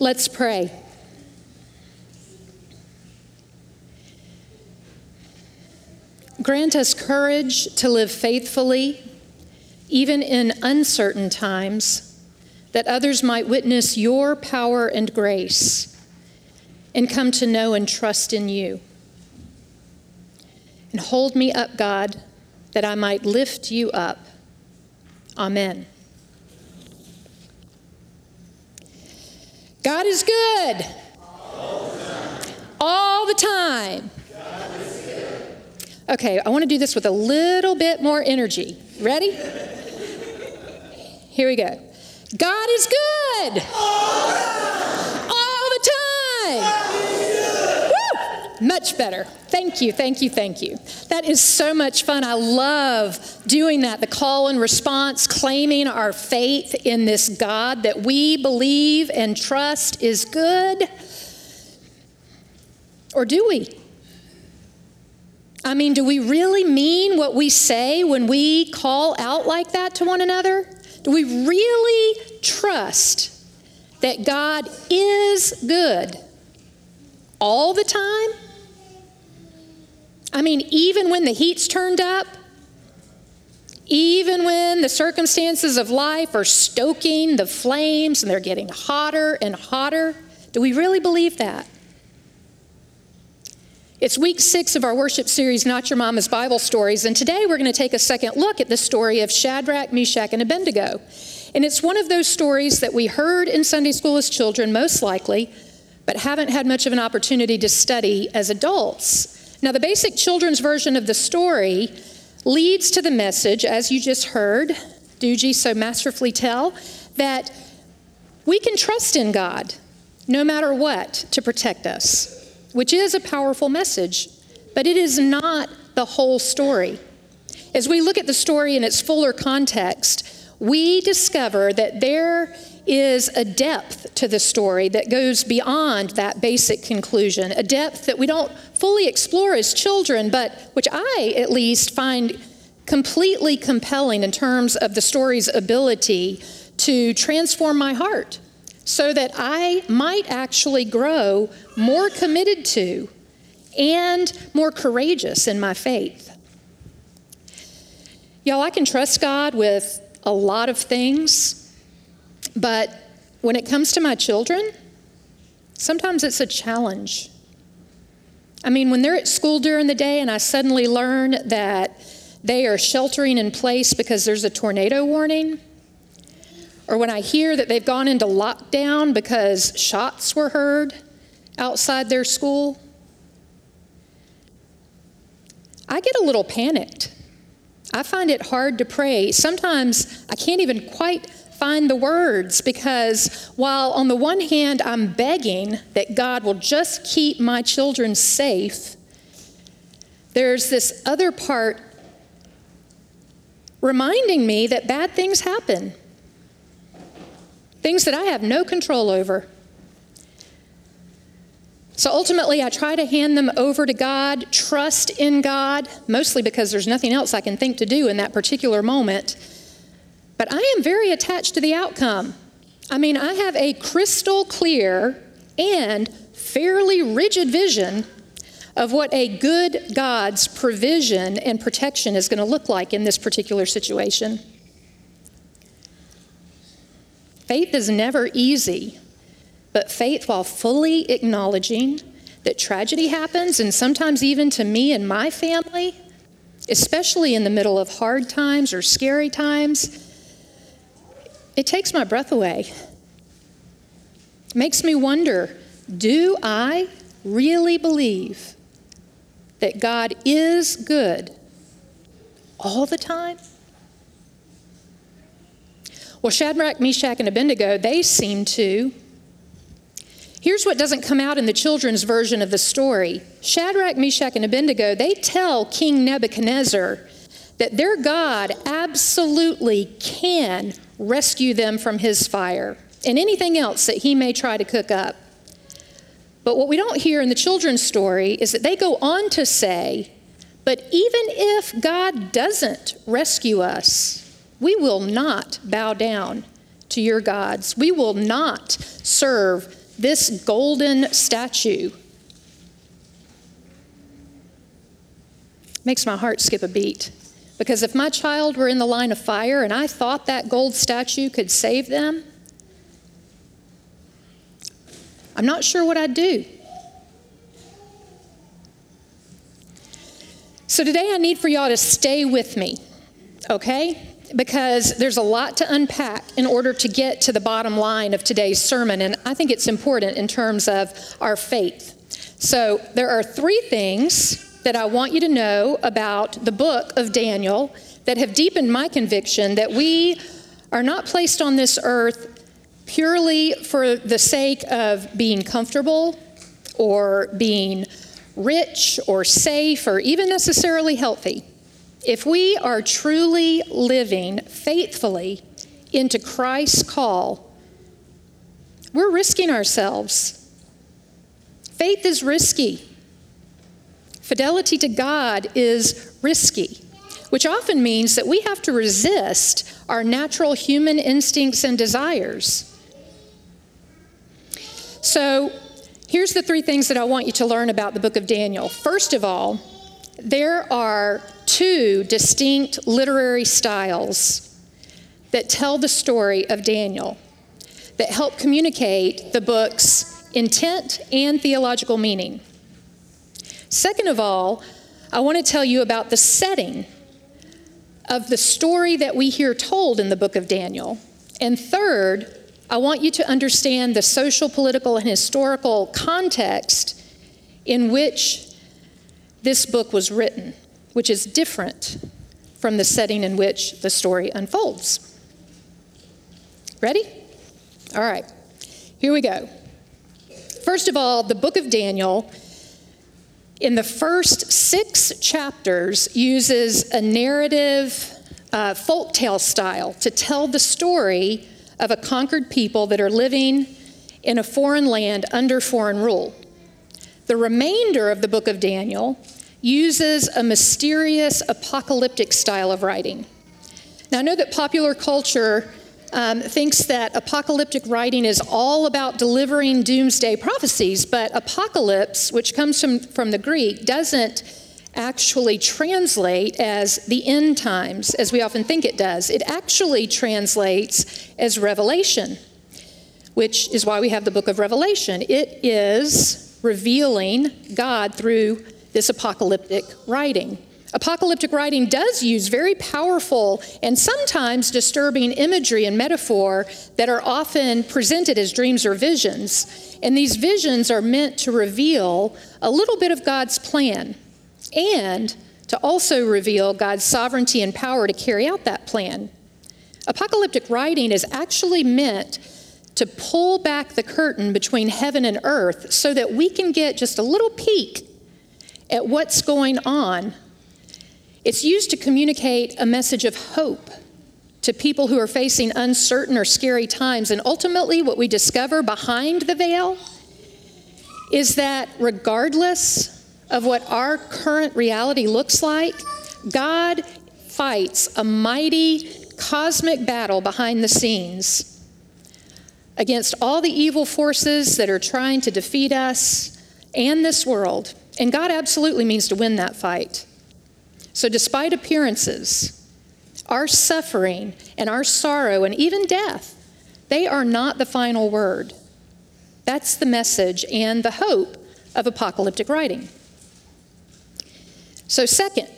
Let's pray. Grant us courage to live faithfully, even in uncertain times, that others might witness your power and grace and come to know and trust in you. And hold me up, God, that I might lift you up. Amen. God is good. All the time. Okay, I want to do this with a little bit more energy. Ready? Here we go. God is good. All Much better. Thank you, thank you, thank you. That is so much fun. I love doing that, the call and response, claiming our faith in this God that we believe and trust is good. Or do we? I mean, do we really mean what we say when we call out like that to one another? Do we really trust that God is good all the time? I mean, even when the heat's turned up, even when the circumstances of life are stoking the flames and they're getting hotter and hotter, do we really believe that? It's week six of our worship series, Not Your Mama's Bible Stories, and today we're going to take a second look at the story of Shadrach, Meshach, and Abednego. And it's one of those stories that we heard in Sunday school as children, most likely, but haven't had much of an opportunity to study as adults. Now, the basic children's version of the story leads to the message, as you just heard Doogie so masterfully tell, that we can trust in God no matter what to protect us which is a powerful message, but it is not the whole story. As we look at the story in its fuller context, we discover that there is a depth to the story that goes beyond that basic conclusion, a depth that we don't fully explore as children, but which I at least find completely compelling in terms of the story's ability to transform my heart so that I might actually grow more committed to and more courageous in my faith. Y'all, I can trust God with a lot of things, but when it comes to my children, sometimes it's a challenge. I mean, when they're at school during the day and I suddenly learn that they are sheltering in place because there's a tornado warning, or when I hear that they've gone into lockdown because shots were heard outside their school, I get a little panicked. I find it hard to pray. Sometimes I can't even quite find the words because while on the one hand I'm begging that God will just keep my children safe, there's this other part reminding me that bad things happen things that I have no control over. So ultimately, I try to hand them over to God, trust in God, mostly because there's nothing else I can think to do in that particular moment. But I am very attached to the outcome. I mean, I have a crystal clear and fairly rigid vision of what a good God's provision and protection is going to look like in this particular situation. Faith is never easy, but faith, while fully acknowledging that tragedy happens, and sometimes even to me and my family, especially in the middle of hard times or scary times, it takes my breath away. It makes me wonder do I really believe that God is good all the time? Well, Shadrach, Meshach, and Abednego, they seem to. Here's what doesn't come out in the children's version of the story Shadrach, Meshach, and Abednego, they tell King Nebuchadnezzar that their God absolutely can rescue them from his fire and anything else that he may try to cook up. But what we don't hear in the children's story is that they go on to say, but even if God doesn't rescue us, we will not bow down to your gods. We will not serve this golden statue makes my heart skip a beat. Because if my child were in the line of fire and I thought that gold statue could save them, I'm not sure what I'd do. So today I need for y'all to stay with me, okay? Because there's a lot to unpack in order to get to the bottom line of today's sermon, and I think it's important in terms of our faith. So there are three things that I want you to know about the book of Daniel that have deepened my conviction that we are not placed on this earth purely for the sake of being comfortable or being rich or safe or even necessarily healthy. If we are truly living faithfully into Christ's call, we're risking ourselves. Faith is risky. Fidelity to God is risky, which often means that we have to resist our natural human instincts and desires. So, here's the three things that I want you to learn about the book of Daniel. First of all, there are two distinct literary styles that tell the story of Daniel that help communicate the book's intent and theological meaning. Second of all, I want to tell you about the setting of the story that we hear told in the book of Daniel. And third, I want you to understand the social, political, and historical context in which this book was written, which is different from the setting in which the story unfolds. Ready? All right, here we go. First of all, the book of Daniel in the first six chapters uses a narrative uh, folktale style to tell the story of a conquered people that are living in a foreign land under foreign rule. The remainder of the book of Daniel uses a mysterious apocalyptic style of writing. Now, I know that popular culture um, thinks that apocalyptic writing is all about delivering doomsday prophecies, but apocalypse, which comes from, from the Greek, doesn't actually translate as the end times, as we often think it does. It actually translates as revelation, which is why we have the book of Revelation. It is revealing God through this apocalyptic writing. Apocalyptic writing does use very powerful and sometimes disturbing imagery and metaphor that are often presented as dreams or visions. And these visions are meant to reveal a little bit of God's plan and to also reveal God's sovereignty and power to carry out that plan. Apocalyptic writing is actually meant to pull back the curtain between heaven and earth so that we can get just a little peek at what's going on it's used to communicate a message of hope to people who are facing uncertain or scary times. And ultimately, what we discover behind the veil is that regardless of what our current reality looks like, God fights a mighty cosmic battle behind the scenes against all the evil forces that are trying to defeat us and this world. And God absolutely means to win that fight. So, despite appearances, our suffering and our sorrow and even death, they are not the final word. That's the message and the hope of apocalyptic writing. So, second,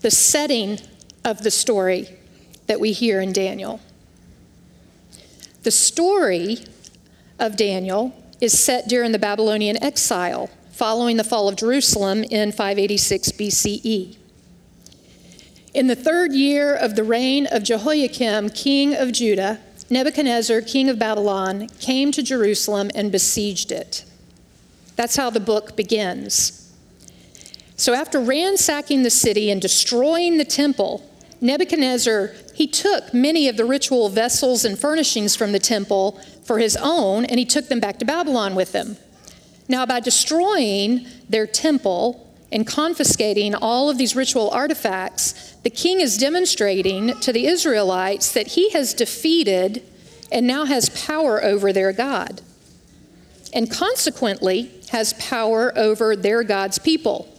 the setting of the story that we hear in Daniel. The story of Daniel is set during the Babylonian exile following the fall of Jerusalem in 586 BCE. In the third year of the reign of Jehoiakim, king of Judah, Nebuchadnezzar, king of Babylon, came to Jerusalem and besieged it. That's how the book begins. So, after ransacking the city and destroying the temple, Nebuchadnezzar, he took many of the ritual vessels and furnishings from the temple for his own, and he took them back to Babylon with him. Now, by destroying their temple and confiscating all of these ritual artifacts, the king is demonstrating to the Israelites that he has defeated and now has power over their God. and consequently has power over their God's people,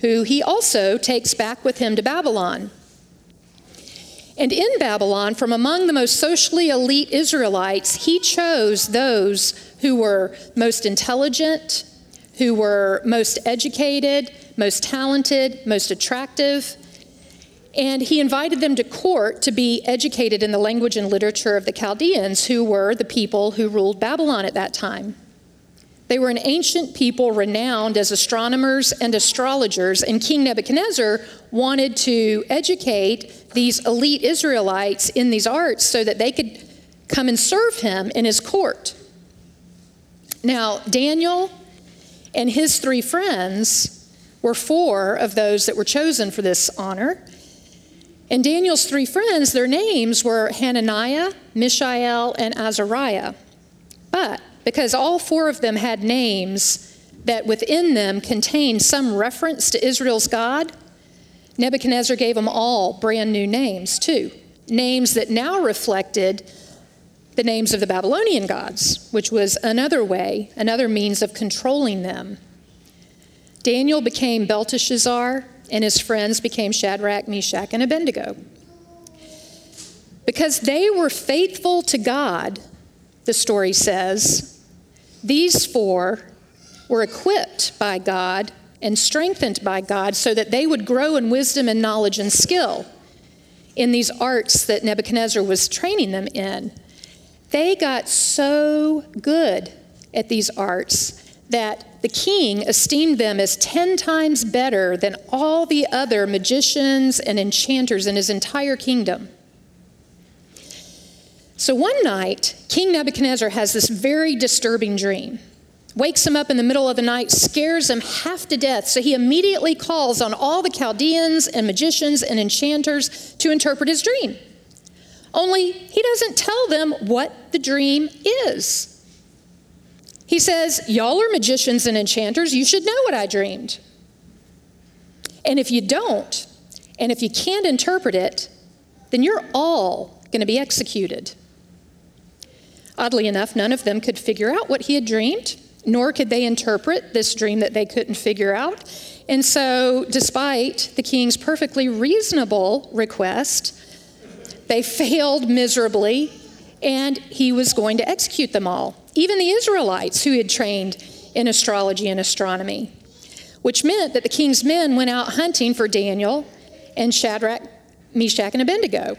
who he also takes back with him to Babylon. And in Babylon, from among the most socially elite Israelites, he chose those who were most intelligent, who were most educated, most talented, most attractive. And he invited them to court to be educated in the language and literature of the Chaldeans, who were the people who ruled Babylon at that time. They were an ancient people renowned as astronomers and astrologers, and King Nebuchadnezzar wanted to educate these elite Israelites in these arts so that they could come and serve him in his court. Now, Daniel and his three friends were four of those that were chosen for this honor. And Daniel's three friends, their names were Hananiah, Mishael, and Azariah. But because all four of them had names that within them contained some reference to Israel's God, Nebuchadnezzar gave them all brand new names, too. Names that now reflected the names of the Babylonian gods, which was another way, another means of controlling them. Daniel became Belteshazzar, and his friends became Shadrach, Meshach, and Abednego. Because they were faithful to God, the story says, these four were equipped by God and strengthened by God so that they would grow in wisdom and knowledge and skill in these arts that Nebuchadnezzar was training them in. They got so good at these arts that the king esteemed them as 10 times better than all the other magicians and enchanters in his entire kingdom. So one night, King Nebuchadnezzar has this very disturbing dream. Wakes him up in the middle of the night, scares him half to death. So he immediately calls on all the Chaldeans and magicians and enchanters to interpret his dream. Only he doesn't tell them what the dream is. He says, Y'all are magicians and enchanters. You should know what I dreamed. And if you don't, and if you can't interpret it, then you're all going to be executed. Oddly enough, none of them could figure out what he had dreamed, nor could they interpret this dream that they couldn't figure out. And so, despite the king's perfectly reasonable request, they failed miserably, and he was going to execute them all. Even the Israelites who had trained in astrology and astronomy, which meant that the king's men went out hunting for Daniel and Shadrach, Meshach, and Abednego.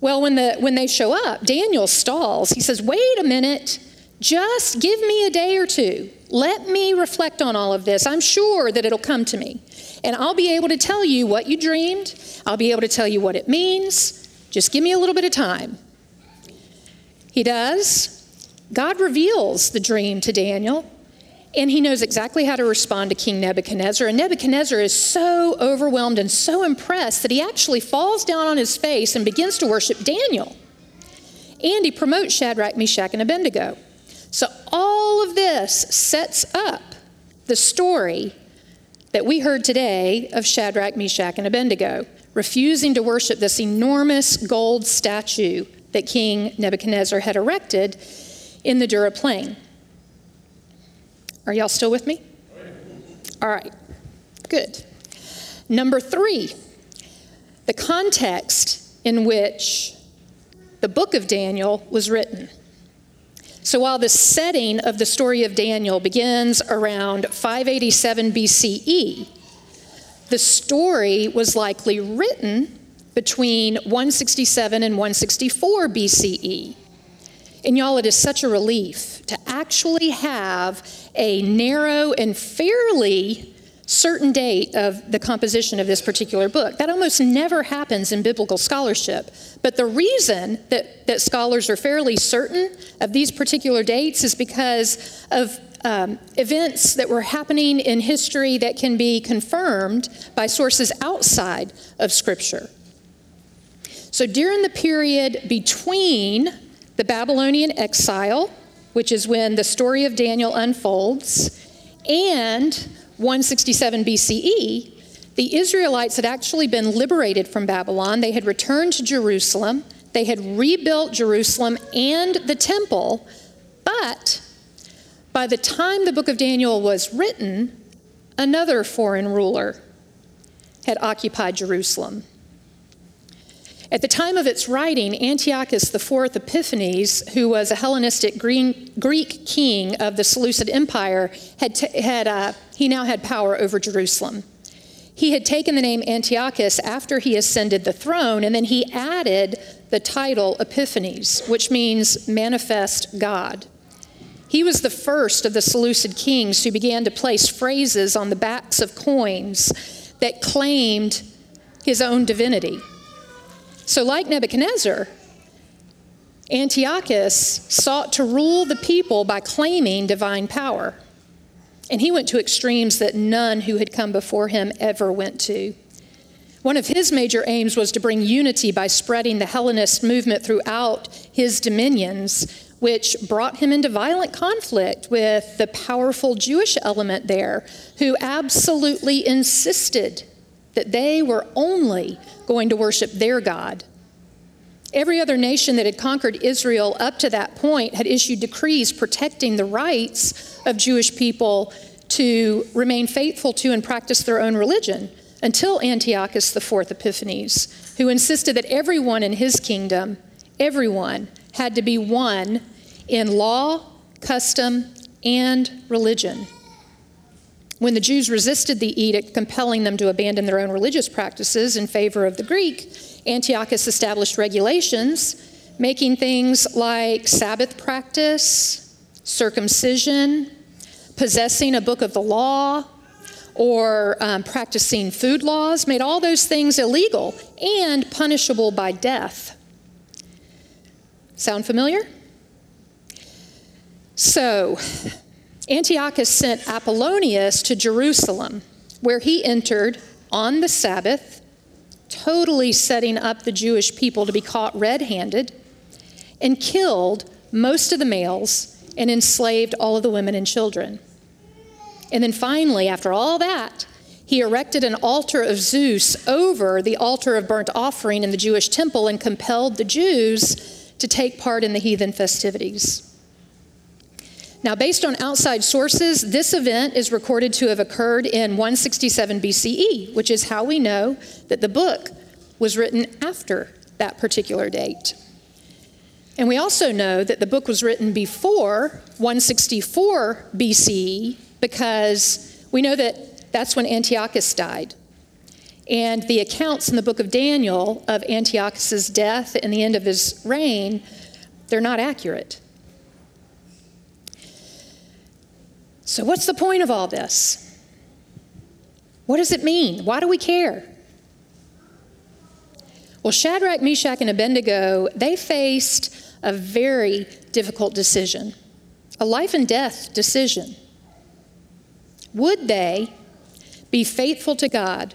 Well, when, the, when they show up, Daniel stalls. He says, Wait a minute, just give me a day or two. Let me reflect on all of this. I'm sure that it'll come to me. And I'll be able to tell you what you dreamed, I'll be able to tell you what it means. Just give me a little bit of time. He does. God reveals the dream to Daniel. And he knows exactly how to respond to King Nebuchadnezzar. And Nebuchadnezzar is so overwhelmed and so impressed that he actually falls down on his face and begins to worship Daniel. And he promotes Shadrach, Meshach, and Abednego. So all of this sets up the story that we heard today of Shadrach, Meshach, and Abednego, refusing to worship this enormous gold statue that King Nebuchadnezzar had erected in the Dura Plain. Are y'all still with me? All right, good. Number three, the context in which the book of Daniel was written. So while the setting of the story of Daniel begins around 587 BCE, the story was likely written between 167 and 164 BCE. And y'all, it is such a relief to actually have a narrow and fairly certain date of the composition of this particular book. That almost never happens in biblical scholarship. But the reason that, that scholars are fairly certain of these particular dates is because of um, events that were happening in history that can be confirmed by sources outside of Scripture. So during the period between the Babylonian exile, which is when the story of Daniel unfolds, and 167 BCE, the Israelites had actually been liberated from Babylon. They had returned to Jerusalem. They had rebuilt Jerusalem and the temple, but By the time the book of Daniel was written, another foreign ruler had occupied Jerusalem. At the time of its writing, Antiochus IV Epiphanes, who was a Hellenistic Greek king of the Seleucid Empire, had, t- had uh, he now had power over Jerusalem. He had taken the name Antiochus after he ascended the throne, and then he added the title Epiphanes, which means manifest God. He was the first of the Seleucid kings who began to place phrases on the backs of coins that claimed his own divinity. So, like Nebuchadnezzar, Antiochus sought to rule the people by claiming divine power. And he went to extremes that none who had come before him ever went to. One of his major aims was to bring unity by spreading the Hellenist movement throughout his dominions, which brought him into violent conflict with the powerful Jewish element there, who absolutely insisted that they were only going to worship their God. Every other nation that had conquered Israel up to that point had issued decrees protecting the rights of Jewish people to remain faithful to and practice their own religion until Antiochus IV Epiphanes, who insisted that everyone in his kingdom, everyone, had to be one in law, custom, and religion. When the Jews resisted the edict compelling them to abandon their own religious practices in favor of the Greek, Antiochus established regulations making things like Sabbath practice, circumcision, possessing a book of the law, or um, practicing food laws, made all those things illegal and punishable by death. Sound familiar? So, Antiochus sent Apollonius to Jerusalem, where he entered on the Sabbath, totally setting up the Jewish people to be caught red handed, and killed most of the males and enslaved all of the women and children. And then finally, after all that, he erected an altar of Zeus over the altar of burnt offering in the Jewish temple and compelled the Jews to take part in the heathen festivities. Now, based on outside sources, this event is recorded to have occurred in 167 BCE, which is how we know that the book was written after that particular date. And we also know that the book was written before 164 BCE because we know that that's when Antiochus died. And the accounts in the book of Daniel of Antiochus's death and the end of his reign, they're not accurate. So, what's the point of all this? What does it mean? Why do we care? Well, Shadrach, Meshach, and Abednego, they faced a very difficult decision, a life and death decision. Would they be faithful to God,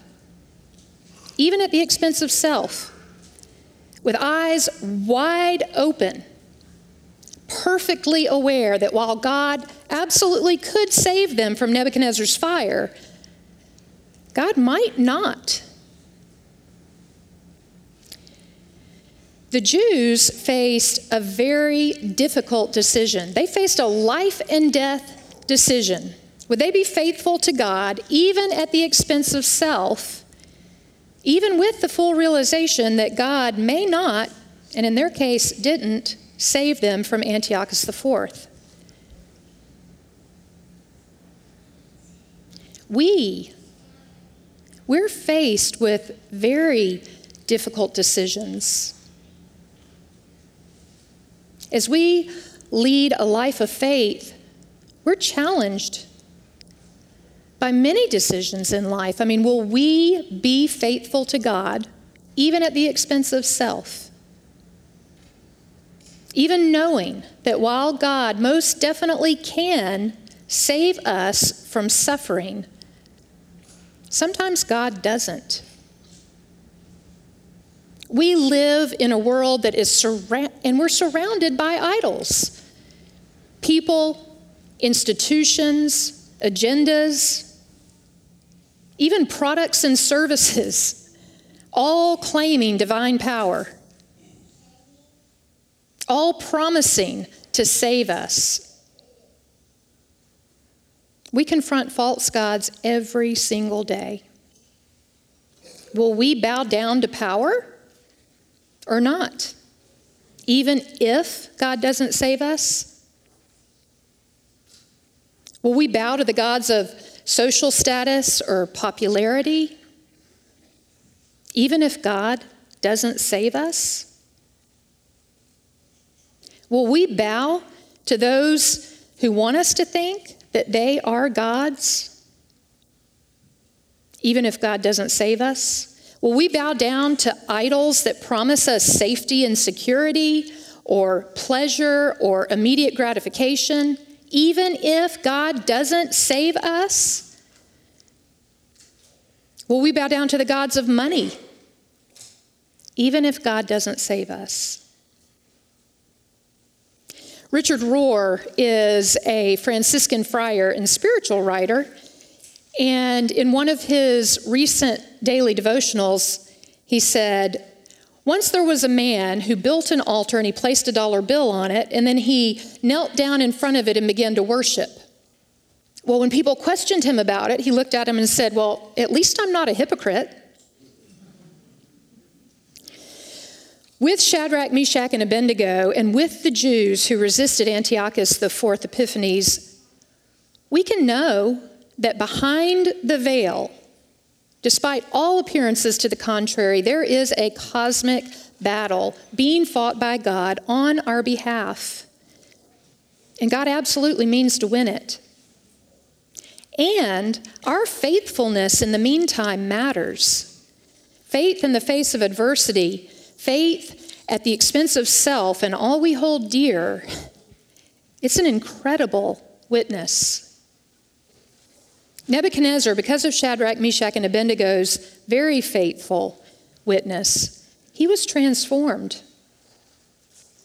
even at the expense of self, with eyes wide open? perfectly aware that while God absolutely could save them from Nebuchadnezzar's fire, God might not. The Jews faced a very difficult decision. They faced a life and death decision. Would they be faithful to God even at the expense of self, even with the full realization that God may not, and in their case didn't, save them from Antiochus IV. We, we're faced with very difficult decisions. As we lead a life of faith, we're challenged by many decisions in life. I mean, will we be faithful to God even at the expense of self? even knowing that while God most definitely can save us from suffering, sometimes God doesn't. We live in a world that is surrounded, and we're surrounded by idols people, institutions, agendas, even products and services, all claiming divine power all promising to save us. We confront false gods every single day. Will we bow down to power or not? Even if God doesn't save us? Will we bow to the gods of social status or popularity? Even if God doesn't save us? Will we bow to those who want us to think that they are gods, even if God doesn't save us? Will we bow down to idols that promise us safety and security, or pleasure, or immediate gratification, even if God doesn't save us? Will we bow down to the gods of money, even if God doesn't save us? Richard Rohr is a Franciscan friar and spiritual writer. And in one of his recent daily devotionals, he said, Once there was a man who built an altar and he placed a dollar bill on it, and then he knelt down in front of it and began to worship. Well, when people questioned him about it, he looked at him and said, Well, at least I'm not a hypocrite. With Shadrach, Meshach, and Abednego, and with the Jews who resisted Antiochus IV Epiphanes, we can know that behind the veil, despite all appearances to the contrary, there is a cosmic battle being fought by God on our behalf. And God absolutely means to win it. And our faithfulness in the meantime matters. Faith in the face of adversity faith at the expense of self and all we hold dear, it's an incredible witness. Nebuchadnezzar, because of Shadrach, Meshach, and Abednego's very faithful witness, he was transformed.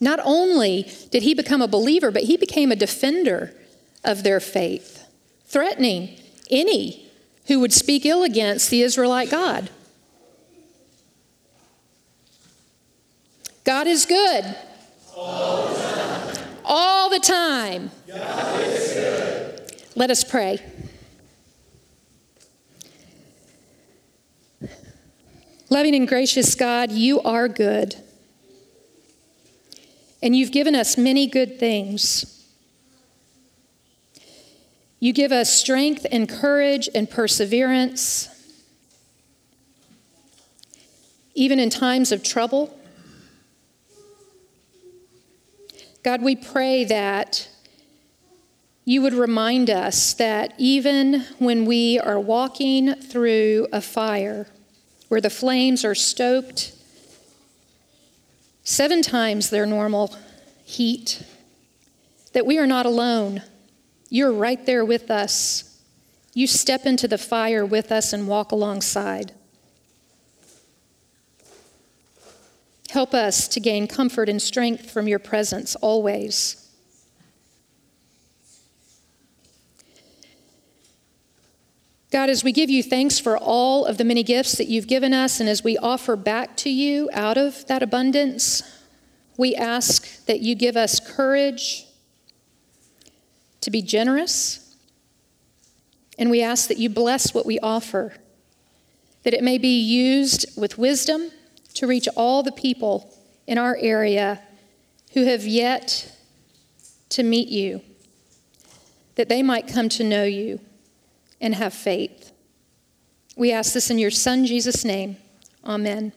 Not only did he become a believer, but he became a defender of their faith, threatening any who would speak ill against the Israelite God. God is good. All the time. All the time. Let us pray. Loving and gracious God, you are good. And you've given us many good things. You give us strength and courage and perseverance, even in times of trouble. God, we pray that you would remind us that even when we are walking through a fire where the flames are stoked seven times their normal heat, that we are not alone. You're right there with us. You step into the fire with us and walk alongside. Help us to gain comfort and strength from your presence always. God, as we give you thanks for all of the many gifts that you've given us, and as we offer back to you out of that abundance, we ask that you give us courage to be generous, and we ask that you bless what we offer, that it may be used with wisdom to reach all the people in our area who have yet to meet you, that they might come to know you and have faith. We ask this in your Son, Jesus' name. Amen.